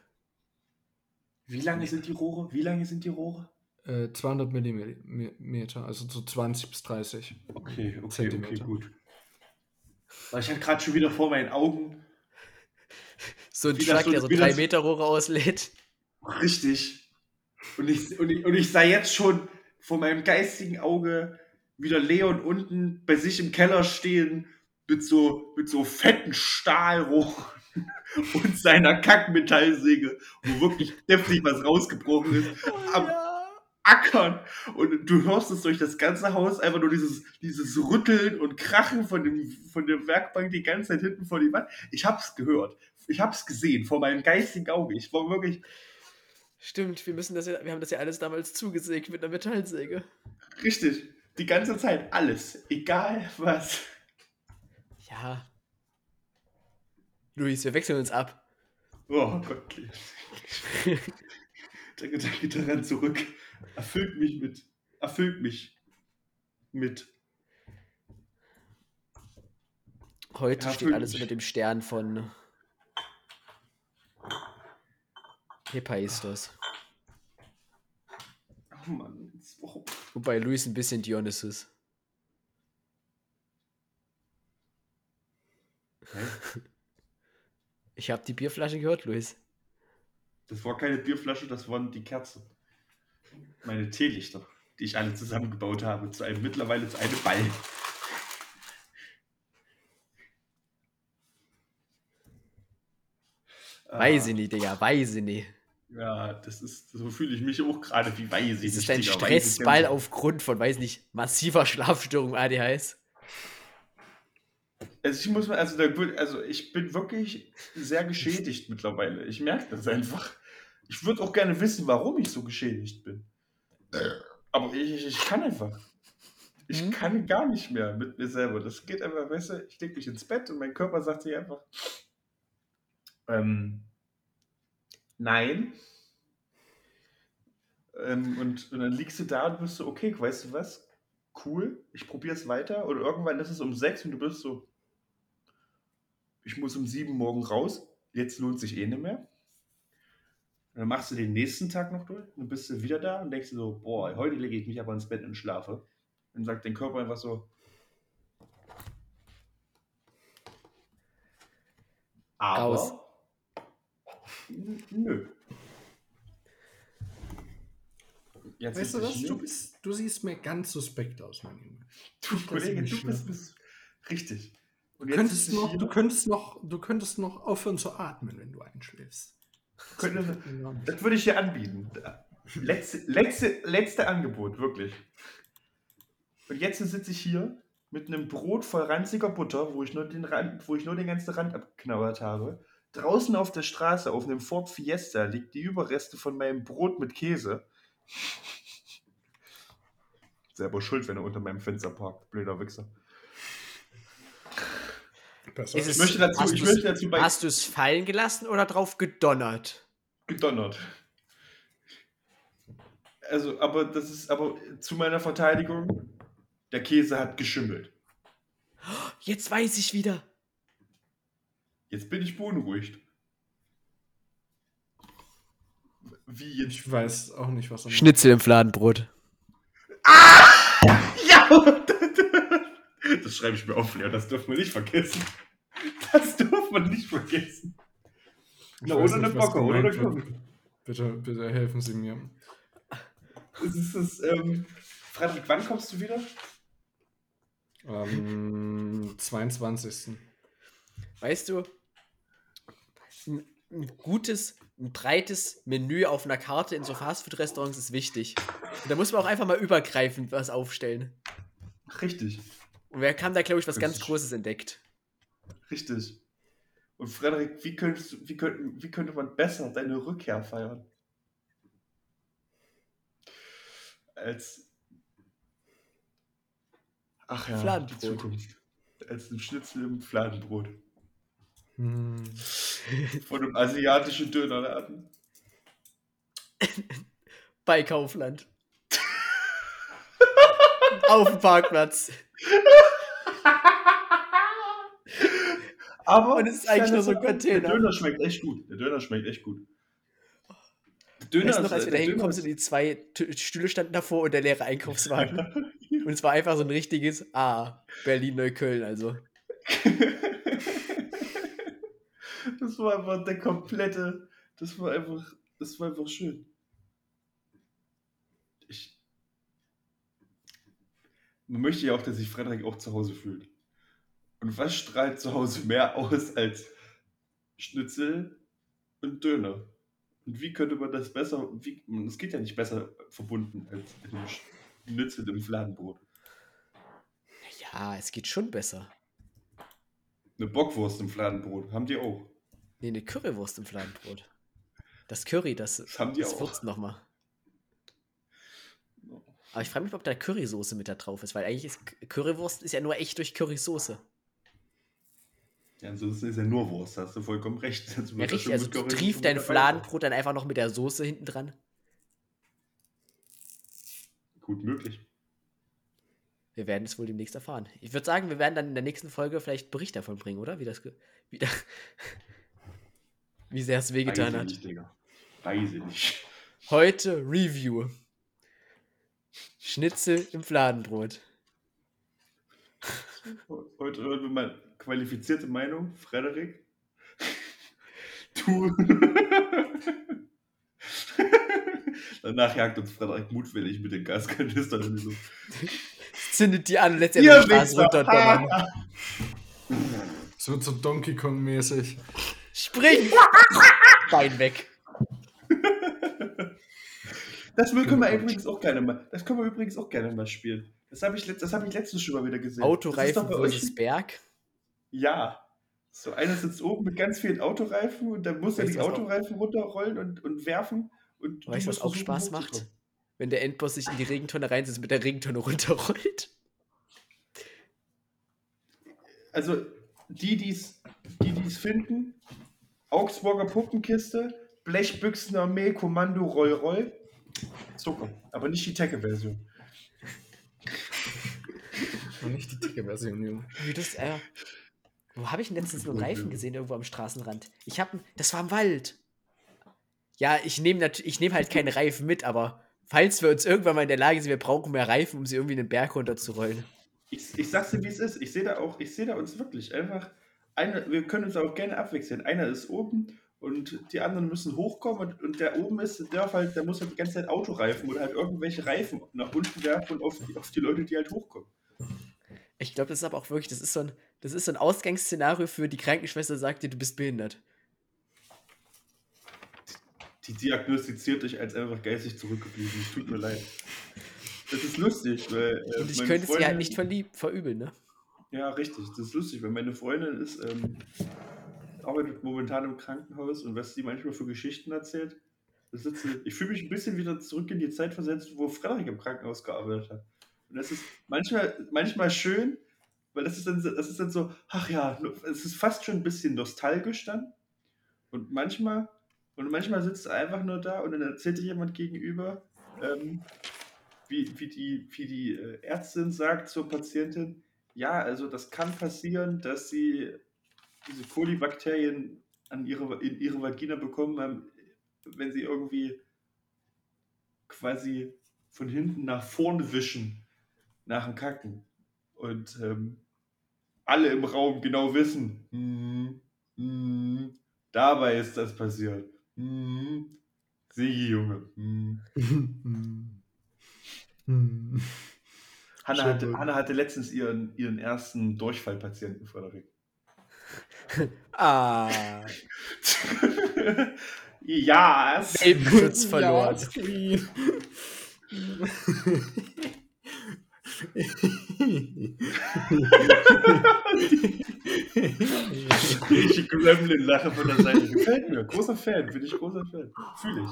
Wie lange sind die Rohre? Wie lange sind die Rohre? Äh, 200 Millimeter, also so 20 bis 30. Okay, okay, Zentimeter. okay, gut. Weil ich hatte gerade schon wieder vor meinen Augen. So ein Truck, so- der so wie drei das- Meter Rohre auslädt. Richtig. Und ich, und, ich, und ich sah jetzt schon vor meinem geistigen Auge wieder Leon unten bei sich im Keller stehen mit so, mit so fetten Stahlrohren *laughs* und seiner Kackmetallsäge, wo wirklich deftig was rausgebrochen ist, am Ackern. Und du hörst es durch das ganze Haus einfach nur dieses, dieses Rütteln und Krachen von, dem, von der Werkbank die ganze Zeit hinten vor die Wand. Ich hab's gehört. Ich hab's gesehen vor meinem geistigen Auge. Ich war wirklich Stimmt, wir müssen das ja, wir haben das ja alles damals zugesägt mit einer Metallsäge. richtig. Die ganze Zeit alles. Egal was. Ja. Luis, wir wechseln uns ab. Oh Gott. Der Gedanke daran zurück erfüllt mich mit. Erfüllt mich mit. Heute Ja, steht alles mich. unter dem Stern von Hephaistos. Oh Mann. Warum? Wobei Luis ein bisschen Dionysus. Hä? Ich habe die Bierflasche gehört, Luis. Das war keine Bierflasche, das waren die Kerzen. Meine Teelichter, die ich alle zusammengebaut habe, zu einem mittlerweile zu einem Ball. Weiß ich nicht, Digga, weiß ich nicht. Ja, das ist, so fühle ich mich auch gerade wie weiß ich Das nicht. ist ein Stressball aufgrund von, weiß nicht, massiver Schlafstörung ADHS. Also ich muss mal, also, da, also ich bin wirklich sehr geschädigt mittlerweile. Ich merke das einfach. Ich würde auch gerne wissen, warum ich so geschädigt bin. Aber ich, ich, ich kann einfach. Ich Hm? kann gar nicht mehr mit mir selber. Das geht einfach, weißt du, ich lege mich ins Bett und mein Körper sagt sich einfach, ähm, nein. Ähm, und, und dann liegst du da und bist so, okay, weißt du was? Cool, ich probiere es weiter. Oder irgendwann ist es um sechs und du bist so, ich muss um sieben morgen raus, jetzt lohnt sich eh nicht mehr. Und dann machst du den nächsten Tag noch durch, dann bist du wieder da und denkst so, boah, heute lege ich mich aber ins Bett und schlafe. Dann sagt dein Körper einfach so, aber Raus. Nö. Jetzt Weißt du was? Du, bist, du siehst mir ganz suspekt aus, mein Junge. Du, Das Kollege, du bist, bist richtig. Und Du jetzt könntest, noch, du, könntest noch, du könntest noch aufhören zu atmen, wenn du einschläfst. könnte, Ja. das würde ich dir anbieten. Letzte, letzte, letzte Angebot, wirklich. Und jetzt sitze ich hier mit einem Brot voll ranziger Butter, wo ich nur den, Rand, wo ich nur den ganzen Rand abgeknabbert habe. Draußen auf der Straße auf einem Ford Fiesta liegt die Überreste von meinem Brot mit Käse. Selber schuld, wenn er unter meinem Fenster parkt. Blöder Wichser. Ist es- möchte dazu- hast ich möchte dazu bei- Hast du es fallen gelassen oder drauf gedonnert? Gedonnert. Also, aber das ist, aber zu meiner Verteidigung, der Käse hat geschimmelt. Jetzt weiß ich wieder. Jetzt bin ich beunruhigt. Wie jetzt? Ich weiß auch nicht, was er Schnitzel im Fladenbrot. Ja! *laughs* Das schreibe ich mir auf, Leo. Das dürfen wir nicht vergessen. Das dürfen wir nicht vergessen. Na, oder eine Bocke, oder eine. Bitte, bitte helfen Sie mir. Es ist das, ähm, Frederik, wann kommst du wieder? Am 22. Weißt du, ein, ein gutes, ein breites Menü auf einer Karte in so Fastfood-Restaurants ist wichtig. Und da muss man auch einfach mal übergreifend was aufstellen. Richtig, Und wir haben da, glaube ich, was Das ganz Großes entdeckt. richtig. Und Frederik, wie, könntest, wie, könnten, wie könnte man besser deine Rückkehr feiern? Als. Ach ja, Fladenbrot. Als ein Schnitzel im Fladenbrot. Hm. Von einem asiatischen Dönerladen. *laughs* Bei Kaufland. *laughs* auf dem Parkplatz. Aber Und es ist eigentlich nur so ein Container. Der Döner schmeckt echt gut. Der Döner schmeckt echt gut. Döner Weißt noch, als wir da der hingekommen sind, die zwei T Stühle standen davor und der leere Einkaufswagen. *laughs* und es war einfach so ein richtiges Ah, Berlin-Neukölln, also. Das war einfach der komplette. Das war einfach. Das war einfach schön. Ich. Man möchte ja auch, dass sich Frederik auch zu Hause fühlt. Und was strahlt zu Hause mehr aus als Schnitzel und Döner? Und wie könnte man das besser. Wie, es geht ja nicht besser verbunden als mit dem Schnitzel im Fladenbrot. Ja, es geht schon besser. Eine Bockwurst im Fladenbrot. Haben die auch. Nee, eine Currywurst im Fladenbrot. Das Curry, das, Das haben die das auch. würzt nochmal. Aber ich frage mich, ob da Currysoße mit da drauf ist, weil eigentlich ist Currywurst ist ja nur echt durch Currysoße. Ja, ansonsten ist ja nur Wurst, da hast du vollkommen recht. Das Ja, richtig, also du Curry triefst dein Fladenbrot dann einfach noch mit der Soße hinten dran. Gut möglich. Wir werden es wohl demnächst erfahren. Ich würde sagen, wir werden dann in der nächsten Folge vielleicht Bericht davon bringen, oder? Wie das wie, da, *laughs* wie sehr es wehgetan Weiß ich hat. nicht, Digga. Weiß ich nicht. Heute Review. Schnitzel im Fladenbrot. Heute hören wir mal qualifizierte Meinung. Frederik. Du. Danach jagt uns Frederik mutwillig mit den Gaskanistern in die Luft. Zündet die an und lässt ja die Straße Wichser. runterdonnern. Es wird so Donkey Kong-mäßig. Spring! Bein weg. Das können wir Genau. übrigens auch gerne mal. Das können wir übrigens auch gerne mal spielen. Das habe ich, das hab ich letztens schon mal wieder gesehen. Autoreifen versus Berg. Ja. So einer sitzt oben mit ganz vielen Autoreifen und dann muss er Weißt die du, was auch- Autoreifen runterrollen und, und werfen. Und Weißt du, was auch Spaß macht? Wenn der Endboss sich in die Regentonne reinsetzt und mit der Regentonne runterrollt. Also, die, die's, die es finden, Augsburger Puppenkiste, Blechbüchsenarmee, Kommando Roll Roll. Zucker. Aber nicht die Tecke-Version. *laughs* Und nicht die dicke Version, Junge. Wie das, äh, wo habe ich denn letztens so einen Okay. Reifen gesehen, irgendwo am Straßenrand? Ich habe, das war im Wald. Ja, ich nehme ich nehm halt keine Reifen mit, aber falls wir uns irgendwann mal in der Lage sind, wir brauchen mehr Reifen, um sie irgendwie einen Berg runterzurollen. Ich, ich sag's dir, wie es ist. Ich sehe da auch, ich sehe da uns wirklich einfach. Eine, wir können uns auch gerne abwechseln. Einer ist oben und die anderen müssen hochkommen und, und der oben ist, der darf halt, der muss halt die ganze Zeit Autoreifen oder halt irgendwelche Reifen nach unten werfen und auf die, auf die Leute, die halt hochkommen. Ich glaube, das ist aber auch wirklich, das ist so ein, das ist so ein Ausgangsszenario für die Krankenschwester, sagt dir, du bist behindert. Die diagnostiziert dich als einfach geistig zurückgeblieben. Es tut mir leid. Das ist lustig, weil. äh, Und ich könnte halt Freundin- nicht verlieb, verübeln, ne? Ja, richtig. Das ist lustig, weil meine Freundin ist, ähm, arbeitet momentan im Krankenhaus und was sie manchmal für Geschichten erzählt, das ist, ich fühle mich ein bisschen wieder zurück in die Zeit versetzt, wo Frederik im Krankenhaus gearbeitet hat. Und das ist manchmal, manchmal schön, weil das ist, dann, das ist dann so, ach ja, es ist fast schon ein bisschen nostalgisch dann. Und manchmal, und manchmal sitzt er einfach nur da und dann erzählt dir jemand gegenüber, ähm, wie, wie die, wie die äh, Ärztin sagt zur Patientin, ja, also das kann passieren, dass sie diese Kolibakterien an ihre, in ihre Vagina bekommen haben, wenn sie irgendwie quasi von hinten nach vorne wischen nach dem Kacken. Und ähm, alle im Raum genau wissen, hm, hm, dabei ist das passiert. Hm, Sigi, Junge. Hm. *laughs* Hanna, hatte. Hanna hatte letztens ihren, ihren ersten Durchfallpatienten, Frederik. *laughs* Ah, *laughs* ja, es- Welpenschutz *laughs* verloren. Ich Gremlin-Lache von der Seite. Gefällt mir. Großer Fan, bin ich großer Fan. Fühle ich.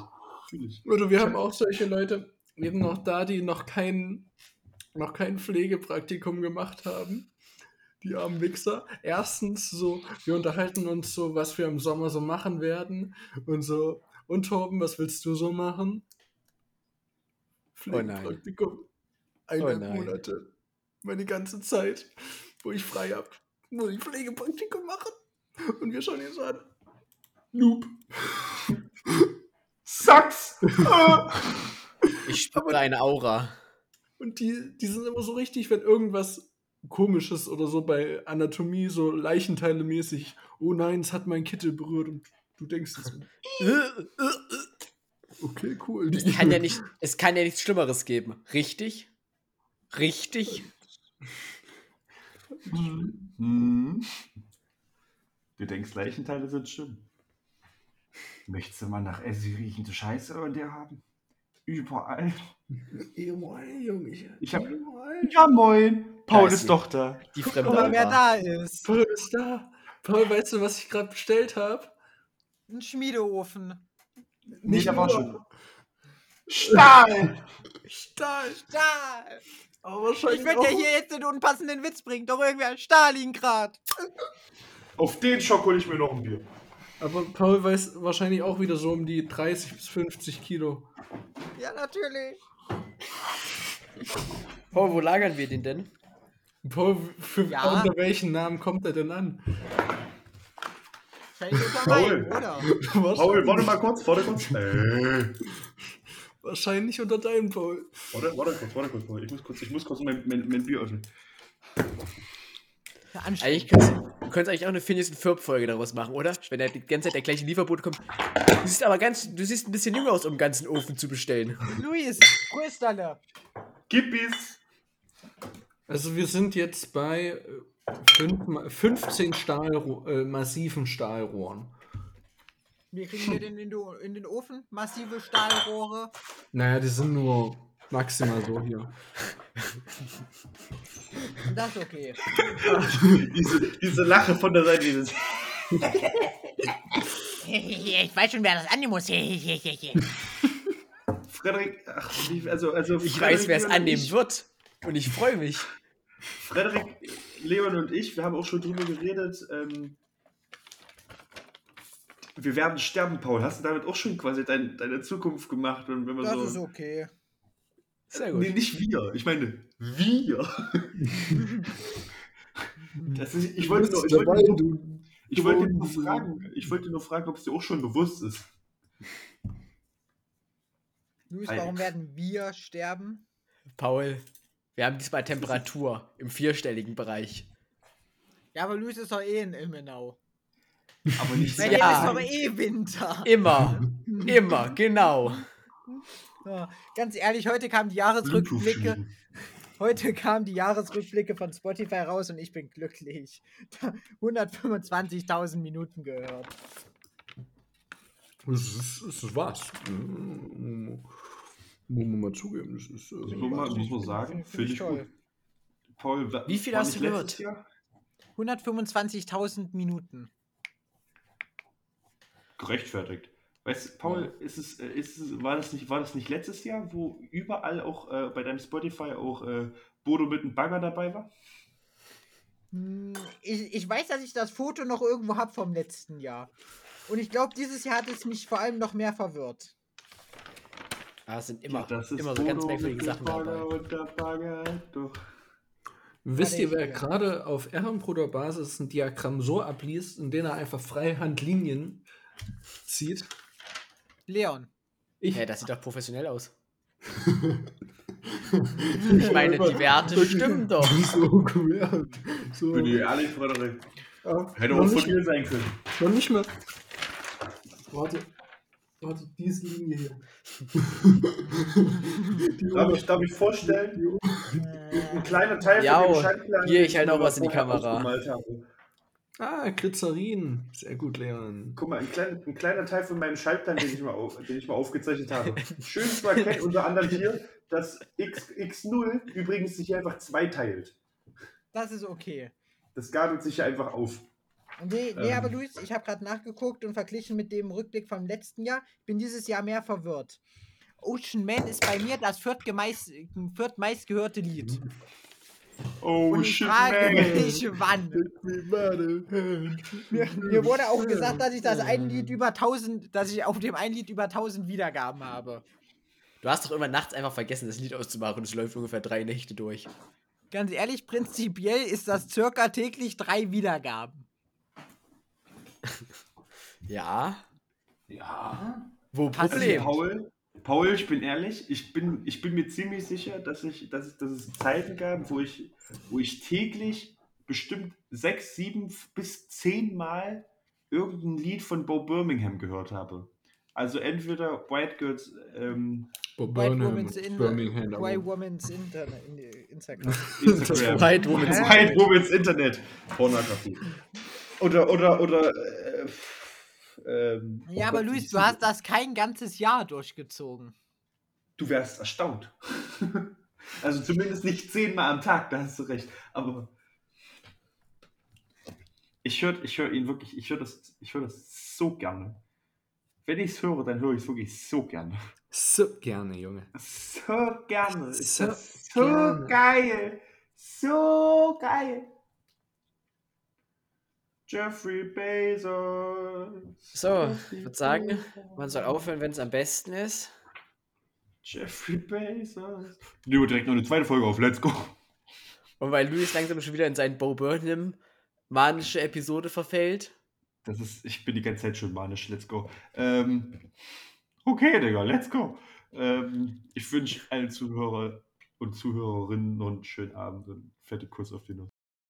Fühle ich. Oder wir haben auch solche Leute, eben noch da, die noch kein, noch kein Pflegepraktikum gemacht haben. Die armen Wichser. Erstens so, wir unterhalten uns so, was wir im Sommer so machen werden. Und so, und Torben, was willst du so machen? Oh. Pflegepraktikum. Eineinhalb nein. Monate. Meine ganze Zeit, wo ich frei hab, muss ich Pflegepraktikum machen. Und wir schauen ihn so an. Noob. *laughs* Sucks! Ich spüre eine Aura. Und die, die sind immer so richtig, wenn irgendwas komisches oder so bei Anatomie, so Leichenteile mäßig, oh nein, es hat meinen Kittel berührt und du denkst, so, *laughs* okay, cool. Es *laughs* kann ja nicht, es kann ja nichts Schlimmeres geben. Richtig? Richtig? Hm. Du denkst, Leichenteile sind schlimm. Möchtest du mal nach Essi riechende Scheiße über dir haben? Überall. Ja, moin, Junge. Ich hab- Ja, moin. Paul ist doch da. Die fremde Guck mal, wer da ist. Paul ist da. Paul, weißt du, was ich gerade bestellt habe? Ein Schmiedeofen. Nee, der war schon. Stahl! Stahl. Stahl. Aber wahrscheinlich Ich würde ja hier jetzt den unpassenden Witz bringen. Doch irgendwer Stalingrad. Auf den Schock hole ich mir noch ein Bier. Aber Paul weiß wahrscheinlich auch wieder so um die 30 bis 50 Kilo. Ja, natürlich. Paul, wo lagern wir den denn? Paul, für Ja. unter welchen Namen kommt er denn an? Paul. Paul, warte mal kurz, warte kurz. Äh. Wahrscheinlich unter deinem Paul. Warte, warte kurz, warte kurz. Paul. Ich muss kurz, ich muss kurz mein, mein, mein Bier öffnen. Eigentlich anstrengend. Könntest du könntest eigentlich auch eine Phineas und Ferb-Folge daraus machen, oder? Wenn da die ganze Zeit der gleiche Lieferbote kommt. Du siehst aber ganz, du siehst ein bisschen jünger aus, um einen ganzen Ofen zu bestellen. Luis, Größterle. Gippis! Also wir sind jetzt bei äh, fünf, 15 Stahlro äh, massiven Stahlrohren. Wie kriegen wir den in, den- in den Ofen? Massive Stahlrohre. Naja, die sind nur maximal so hier. Das ist okay. diese, diese Lache von der Seite. Dieses Ich weiß schon, wer das annehmen muss. Frederik, ach, also, also Ich Frederik, weiß, wer es annehmen ich, wird. Und ich freue mich. Frederik, Leon und ich, wir haben auch schon drüber geredet. Ähm, wir werden sterben, Paul. Hast du damit auch schon quasi dein, deine Zukunft gemacht? Und wenn man Das so, ist okay. Sehr gut. Nee, nicht wir. Ich meine, wir. Das ist, ich wollte nur, ich wollte nur, du, ich wollte nur fragen, ich wollte nur fragen, ob es dir auch schon bewusst ist. Luis, Hi. warum werden wir sterben? Paul, wir haben diesmal Temperatur im vierstelligen Bereich. Ja, aber Luis ist doch eh in Ilmenau. Aber nicht Bei Ja. dem ist doch eh Winter. Immer. *laughs* Immer, genau. Ja, ganz ehrlich, heute kamen die Jahresrückblicke. *laughs* Heute kamen die Jahresrückblicke von Spotify raus und ich bin glücklich. 125.000 Minuten gehört. Das ist, das ist was. Muss man mal zugeben. Das ist, Muss äh, man, muss man sagen, Find- find finde ich ich toll. gut. Paul, Wie viel hast du gehört? Jahr? 125.000 Minuten. Gerechtfertigt. Weißt du, Paul, ist es, äh, ist es, war, das nicht, war das nicht letztes Jahr, wo überall auch äh, bei deinem Spotify auch äh, Bodo mit einem Bagger dabei war? Hm, Ich, ich weiß, dass ich das Foto noch irgendwo habe vom letzten Jahr. Und ich glaube, dieses Jahr hat es mich vor allem noch mehr verwirrt. Ah, es sind immer, das ist immer so ganz merkwürdige Sachen Bagger dabei. Und der Bagger, doch. Wisst ihr, wer ja. gerade auf Ehrenbruderbasis ein Diagramm so abliest, in dem er einfach freihand Linien zieht? Leon. Ich. Hä, das sieht doch professionell aus. *laughs* Ich meine, die Werte stimmen doch. So gewährt. So. Bin ich ehrlich, Frederik. Ja, Hätte auch von dir sein können. noch nicht mehr. Warte. Warte, diese Linie hier. *laughs* Die Darf ich, darf ich vorstellen? Ein kleiner Teil Ja, von dem Schaltplan, hier, ich halte auch was in die Kamera. Ah, Glycerin. Sehr gut, Leon. Guck mal, ein, klein, ein kleiner Teil von meinem Schaltplan, den ich mal, auf, den ich mal aufgezeichnet habe. Schön zu *laughs* erkennen, unter anderem hier, dass X, X0 übrigens sich einfach zweiteilt. Das ist okay. Das gabelt sich ja einfach auf. Nee, nee Ähm. aber Luis, ich habe gerade nachgeguckt und verglichen mit dem Rückblick vom letzten Jahr. Bin dieses Jahr mehr verwirrt. Ocean Man ist bei mir das viertgemeist, viertmeistgehörte Lied. Oh, und ich frage mich, wann. *laughs* Mir, mir wurde auch gesagt, dass ich das ein Lied über 1000, dass ich auf dem einen Lied über 1000 Wiedergaben habe. Du hast doch immer nachts einfach vergessen, das Lied auszumachen und es läuft ungefähr drei Nächte durch. Ganz ehrlich, prinzipiell ist das circa täglich drei Wiedergaben. *laughs* Ja. Ja. Wo Problem? Paul, ich bin ehrlich, ich bin, ich bin mir ziemlich sicher, dass, ich, dass, es, dass es Zeiten gab, wo ich, wo ich täglich bestimmt sechs, sieben bis zehn Mal irgendein Lied von Bo Birmingham gehört habe. Also entweder White Girls, ähm, Bob White Woman's, in Birmingham. White Woman's Internet, in, Instagram. *laughs* Instagram. White Woman's White Woman's Internet. Pornografie. Oder, oder, oder, äh, ähm, oh Ja, aber Gott, Luis, du hast das kein ganzes Jahr durchgezogen. Du wärst erstaunt. *laughs* also zumindest nicht zehnmal am Tag, da hast du recht. Aber ich höre ich hör ihn wirklich, ich höre das, ich hör das so gerne. Wenn ich es höre, dann höre ich es wirklich so gerne. So gerne, Junge. So gerne. So das so gerne. geil. So geil. Jeffrey Bezos. So, ich würde sagen, man soll aufhören, wenn es am besten ist. Jeffrey Bezos. Nehmen wir direkt noch eine zweite Folge auf. Let's go. Und weil Luis langsam schon wieder in seinen Bo Burnham manische Episode verfällt. Das ist, ich bin die ganze Zeit schon manisch. Let's go. Ähm, okay, Digga, let's go. Ähm, ich wünsche allen Zuhörer und Zuhörerinnen noch einen schönen Abend und fette Kuss auf die Nuss.